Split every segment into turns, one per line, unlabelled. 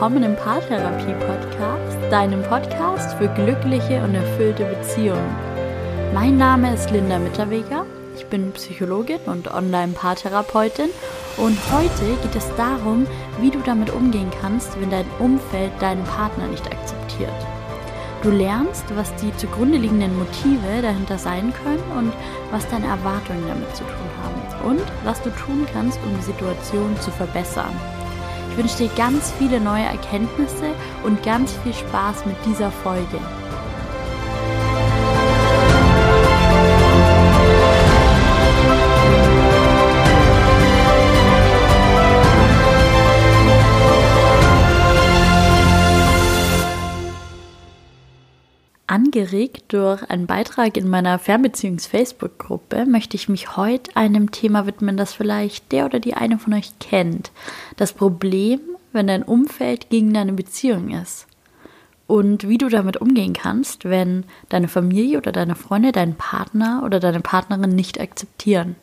willkommen im Paartherapie Podcast, deinem Podcast für glückliche und erfüllte Beziehungen. Mein Name ist Linda Mitterweger, ich bin Psychologin und Online-Paartherapeutin und heute geht es darum, wie du damit umgehen kannst, wenn dein Umfeld deinen Partner nicht akzeptiert. Du lernst, was die zugrunde liegenden Motive dahinter sein können und was deine Erwartungen damit zu tun haben und was du tun kannst, um die Situation zu verbessern. Ich wünsche dir ganz viele neue Erkenntnisse und ganz viel Spaß mit dieser Folge. Angeregt durch einen Beitrag in meiner Fernbeziehungs-Facebook-Gruppe möchte ich mich heute einem Thema widmen, das vielleicht der oder die eine von euch kennt. Das Problem, wenn dein Umfeld gegen deine Beziehung ist. Und wie du damit umgehen kannst, wenn deine Familie oder deine Freunde deinen Partner oder deine Partnerin nicht akzeptieren.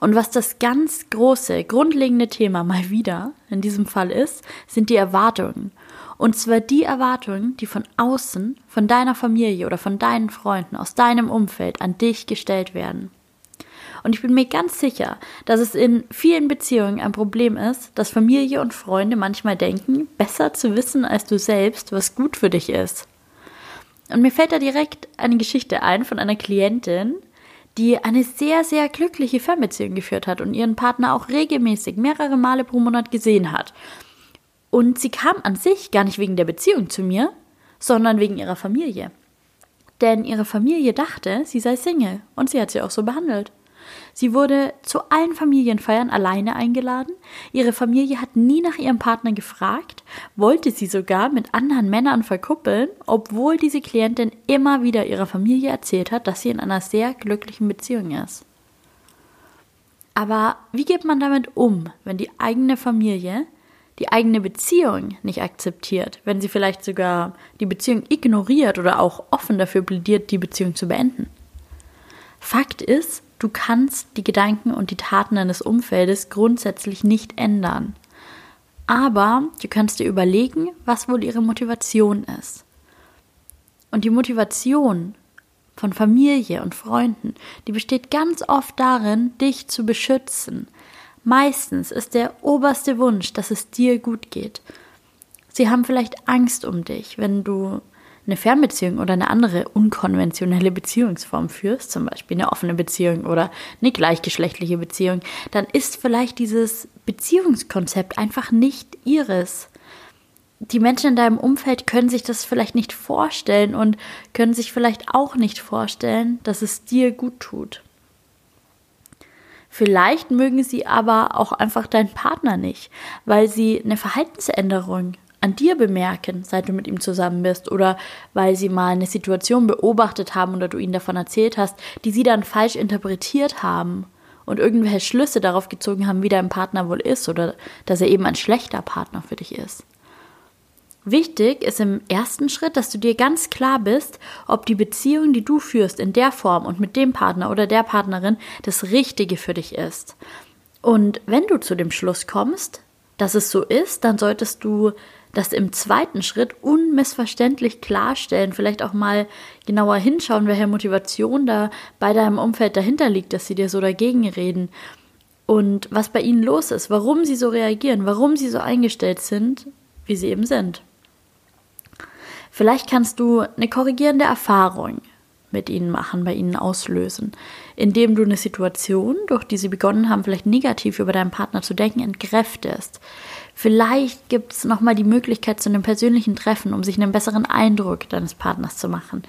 Und was das ganz große, grundlegende Thema mal wieder in diesem Fall ist, sind die Erwartungen. Und zwar die Erwartungen, die von außen, von deiner Familie oder von deinen Freunden, aus deinem Umfeld an dich gestellt werden. Und ich bin mir ganz sicher, dass es in vielen Beziehungen ein Problem ist, dass Familie und Freunde manchmal denken, besser zu wissen als du selbst, was gut für dich ist. Und mir fällt da direkt eine Geschichte ein von einer Klientin, die eine sehr, sehr glückliche Fernbeziehung geführt hat und ihren Partner auch regelmäßig mehrere Male pro Monat gesehen hat. Und sie kam an sich gar nicht wegen der Beziehung zu mir, sondern wegen ihrer Familie. Denn ihre Familie dachte, sie sei Single und sie hat sie auch so behandelt. Sie wurde zu allen Familienfeiern alleine eingeladen. Ihre Familie hat nie nach ihrem Partner gefragt, wollte sie sogar mit anderen Männern verkuppeln, obwohl diese Klientin immer wieder ihrer Familie erzählt hat, dass sie in einer sehr glücklichen Beziehung ist. Aber wie geht man damit um, wenn die eigene Familie die eigene Beziehung nicht akzeptiert, wenn sie vielleicht sogar die Beziehung ignoriert oder auch offen dafür plädiert, die Beziehung zu beenden. Fakt ist, du kannst die Gedanken und die Taten deines Umfeldes grundsätzlich nicht ändern. Aber du kannst dir überlegen, was wohl ihre Motivation ist. Und die Motivation von Familie und Freunden, die besteht ganz oft darin, dich zu beschützen, Meistens ist der oberste Wunsch, dass es dir gut geht. Sie haben vielleicht Angst um dich, wenn du eine Fernbeziehung oder eine andere unkonventionelle Beziehungsform führst, zum Beispiel eine offene Beziehung oder eine gleichgeschlechtliche Beziehung, dann ist vielleicht dieses Beziehungskonzept einfach nicht ihres. Die Menschen in deinem Umfeld können sich das vielleicht nicht vorstellen und können sich vielleicht auch nicht vorstellen, dass es dir gut tut. Vielleicht mögen sie aber auch einfach deinen Partner nicht, weil sie eine Verhaltensänderung an dir bemerken, seit du mit ihm zusammen bist, oder weil sie mal eine Situation beobachtet haben oder du ihnen davon erzählt hast, die sie dann falsch interpretiert haben und irgendwelche Schlüsse darauf gezogen haben, wie dein Partner wohl ist oder dass er eben ein schlechter Partner für dich ist. Wichtig ist im ersten Schritt, dass du dir ganz klar bist, ob die Beziehung, die du führst, in der Form und mit dem Partner oder der Partnerin das Richtige für dich ist. Und wenn du zu dem Schluss kommst, dass es so ist, dann solltest du das im zweiten Schritt unmissverständlich klarstellen, vielleicht auch mal genauer hinschauen, welche Motivation da bei deinem Umfeld dahinter liegt, dass sie dir so dagegen reden und was bei ihnen los ist, warum sie so reagieren, warum sie so eingestellt sind, wie sie eben sind. Vielleicht kannst du eine korrigierende Erfahrung mit ihnen machen, bei ihnen auslösen, indem du eine Situation, durch die sie begonnen haben, vielleicht negativ über deinen Partner zu denken, entkräftest. Vielleicht gibt es nochmal die Möglichkeit zu einem persönlichen Treffen, um sich einen besseren Eindruck deines Partners zu machen.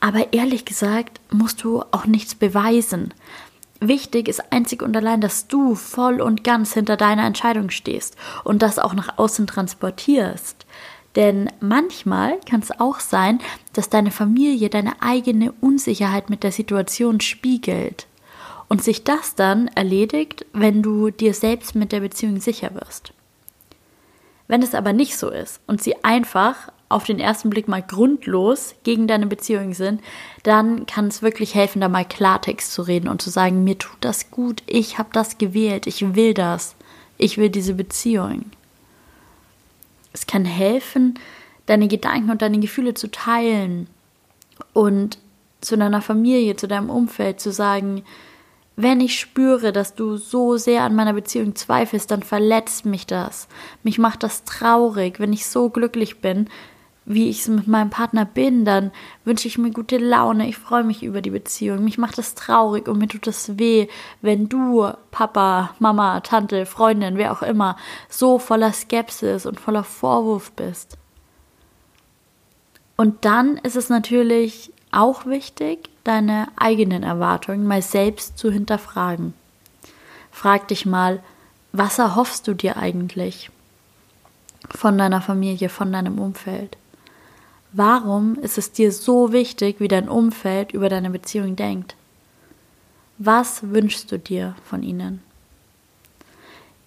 Aber ehrlich gesagt musst du auch nichts beweisen. Wichtig ist einzig und allein, dass du voll und ganz hinter deiner Entscheidung stehst und das auch nach außen transportierst. Denn manchmal kann es auch sein, dass deine Familie deine eigene Unsicherheit mit der Situation spiegelt und sich das dann erledigt, wenn du dir selbst mit der Beziehung sicher wirst. Wenn es aber nicht so ist und sie einfach auf den ersten Blick mal grundlos gegen deine Beziehung sind, dann kann es wirklich helfen, da mal Klartext zu reden und zu sagen, mir tut das gut, ich habe das gewählt, ich will das, ich will diese Beziehung. Es kann helfen, deine Gedanken und deine Gefühle zu teilen und zu deiner Familie, zu deinem Umfeld zu sagen, wenn ich spüre, dass du so sehr an meiner Beziehung zweifelst, dann verletzt mich das. Mich macht das traurig. Wenn ich so glücklich bin, wie ich es mit meinem Partner bin, dann wünsche ich mir gute Laune. Ich freue mich über die Beziehung. Mich macht das traurig und mir tut es weh, wenn du, Papa, Mama, Tante, Freundin, wer auch immer, so voller Skepsis und voller Vorwurf bist. Und dann ist es natürlich auch wichtig, deine eigenen Erwartungen mal selbst zu hinterfragen. Frag dich mal, was erhoffst du dir eigentlich von deiner Familie, von deinem Umfeld? Warum ist es dir so wichtig, wie dein Umfeld über deine Beziehung denkt? Was wünschst du dir von ihnen?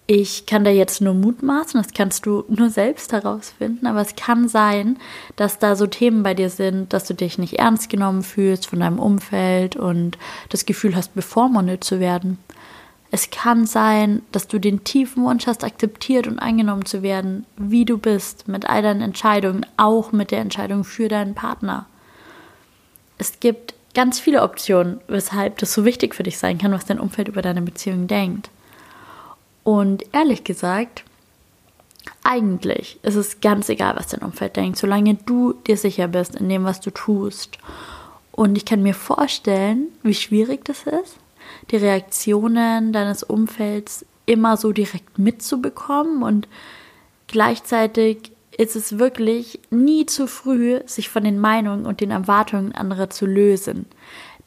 Ich kann da jetzt nur mutmaßen, das kannst du nur selbst herausfinden, aber es kann sein, dass da so Themen bei dir sind, dass du dich nicht ernst genommen fühlst von deinem Umfeld und das Gefühl hast, bevormundet zu werden. Es kann sein, dass du den tiefen Wunsch hast, akzeptiert und angenommen zu werden, wie du bist, mit all deinen Entscheidungen, auch mit der Entscheidung für deinen Partner. Es gibt ganz viele Optionen, weshalb das so wichtig für dich sein kann, was dein Umfeld über deine Beziehung denkt. Und ehrlich gesagt, eigentlich ist es ganz egal, was dein Umfeld denkt, solange du dir sicher bist in dem, was du tust. Und ich kann mir vorstellen, wie schwierig das ist, die Reaktionen deines Umfelds immer so direkt mitzubekommen und gleichzeitig ist es wirklich nie zu früh, sich von den Meinungen und den Erwartungen anderer zu lösen.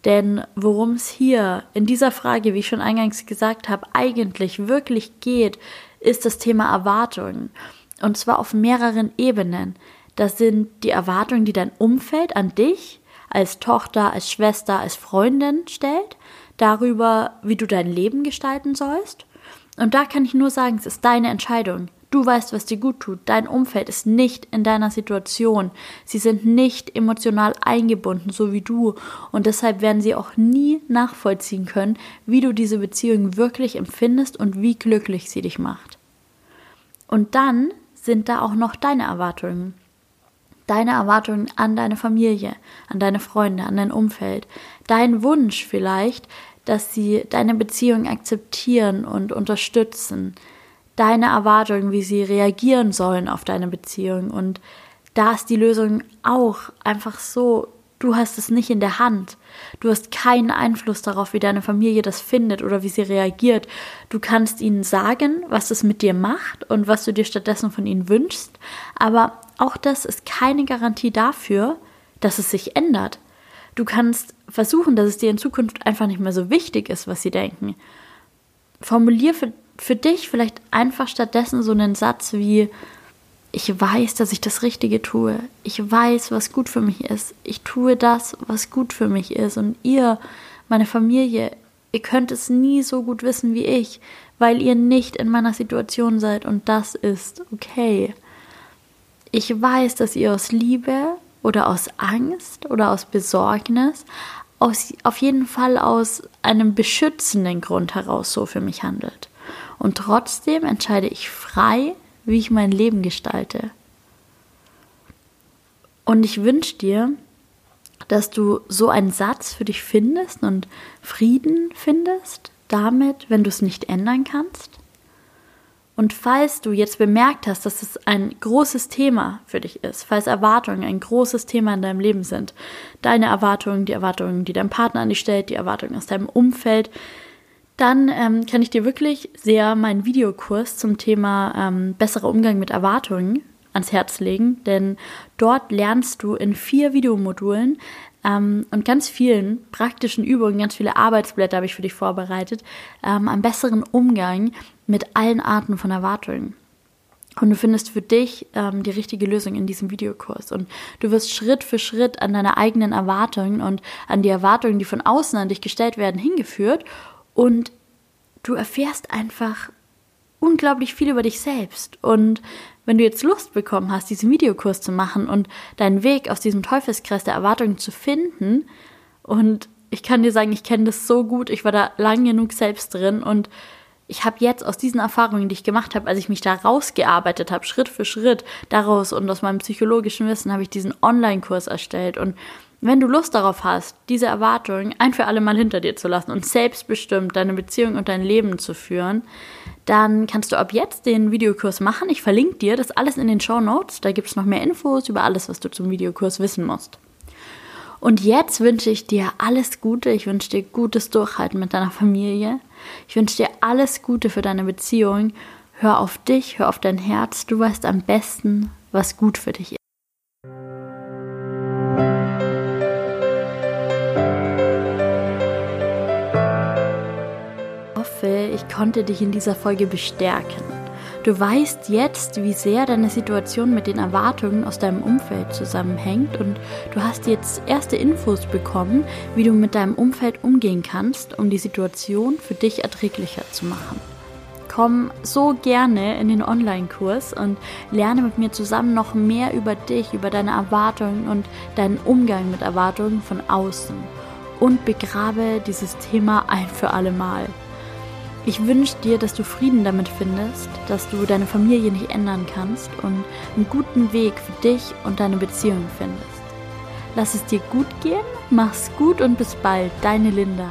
Denn worum es hier in dieser Frage, wie ich schon eingangs gesagt habe, eigentlich wirklich geht, ist das Thema Erwartungen. Und zwar auf mehreren Ebenen. Das sind die Erwartungen, die dein Umfeld an dich als Tochter, als Schwester, als Freundin stellt, darüber, wie du dein Leben gestalten sollst. Und da kann ich nur sagen, es ist deine Entscheidung. Du weißt, was dir gut tut. Dein Umfeld ist nicht in deiner Situation. Sie sind nicht emotional eingebunden, so wie du. Und deshalb werden sie auch nie nachvollziehen können, wie du diese Beziehung wirklich empfindest und wie glücklich sie dich macht. Und dann sind da auch noch deine Erwartungen. Deine Erwartungen an deine Familie, an deine Freunde, an dein Umfeld. Dein Wunsch vielleicht, dass sie deine Beziehung akzeptieren und unterstützen deine Erwartungen, wie sie reagieren sollen auf deine Beziehung. Und da ist die Lösung auch einfach so, du hast es nicht in der Hand. Du hast keinen Einfluss darauf, wie deine Familie das findet oder wie sie reagiert. Du kannst ihnen sagen, was es mit dir macht und was du dir stattdessen von ihnen wünschst. Aber auch das ist keine Garantie dafür, dass es sich ändert. Du kannst versuchen, dass es dir in Zukunft einfach nicht mehr so wichtig ist, was sie denken. Formulier für für dich vielleicht einfach stattdessen so einen Satz wie, ich weiß, dass ich das Richtige tue. Ich weiß, was gut für mich ist. Ich tue das, was gut für mich ist. Und ihr, meine Familie, ihr könnt es nie so gut wissen wie ich, weil ihr nicht in meiner Situation seid. Und das ist okay. Ich weiß, dass ihr aus Liebe oder aus Angst oder aus Besorgnis, aus, auf jeden Fall aus einem beschützenden Grund heraus so für mich handelt. Und trotzdem entscheide ich frei, wie ich mein Leben gestalte. Und ich wünsche dir, dass du so einen Satz für dich findest und Frieden findest damit, wenn du es nicht ändern kannst. Und falls du jetzt bemerkt hast, dass es ein großes Thema für dich ist, falls Erwartungen ein großes Thema in deinem Leben sind, deine Erwartungen, die Erwartungen, die dein Partner an dich stellt, die Erwartungen aus deinem Umfeld, dann ähm, kann ich dir wirklich sehr meinen Videokurs zum Thema ähm, besserer Umgang mit Erwartungen ans Herz legen, denn dort lernst du in vier Videomodulen ähm, und ganz vielen praktischen Übungen, ganz viele Arbeitsblätter habe ich für dich vorbereitet, ähm, einen besseren Umgang mit allen Arten von Erwartungen. Und du findest für dich ähm, die richtige Lösung in diesem Videokurs. Und du wirst Schritt für Schritt an deine eigenen Erwartungen und an die Erwartungen, die von außen an dich gestellt werden, hingeführt und du erfährst einfach unglaublich viel über dich selbst. Und wenn du jetzt Lust bekommen hast, diesen Videokurs zu machen und deinen Weg aus diesem Teufelskreis der Erwartungen zu finden, und ich kann dir sagen, ich kenne das so gut, ich war da lang genug selbst drin und ich habe jetzt aus diesen Erfahrungen, die ich gemacht habe, als ich mich da rausgearbeitet habe, Schritt für Schritt daraus und aus meinem psychologischen Wissen, habe ich diesen Online-Kurs erstellt. Und wenn du Lust darauf hast, diese Erwartungen ein für alle Mal hinter dir zu lassen und selbstbestimmt deine Beziehung und dein Leben zu führen, dann kannst du ab jetzt den Videokurs machen. Ich verlinke dir das alles in den Show Notes. Da gibt es noch mehr Infos über alles, was du zum Videokurs wissen musst. Und jetzt wünsche ich dir alles Gute. Ich wünsche dir gutes Durchhalten mit deiner Familie. Ich wünsche dir alles Gute für deine Beziehung. Hör auf dich, hör auf dein Herz. Du weißt am besten, was gut für dich ist. Konnte dich in dieser Folge bestärken. Du weißt jetzt, wie sehr deine Situation mit den Erwartungen aus deinem Umfeld zusammenhängt und du hast jetzt erste Infos bekommen, wie du mit deinem Umfeld umgehen kannst, um die Situation für dich erträglicher zu machen. Komm so gerne in den Online-Kurs und lerne mit mir zusammen noch mehr über dich, über deine Erwartungen und deinen Umgang mit Erwartungen von außen und begrabe dieses Thema ein für alle Mal. Ich wünsche dir, dass du Frieden damit findest, dass du deine Familie nicht ändern kannst und einen guten Weg für dich und deine Beziehung findest. Lass es dir gut gehen, mach's gut und bis bald, deine Linda.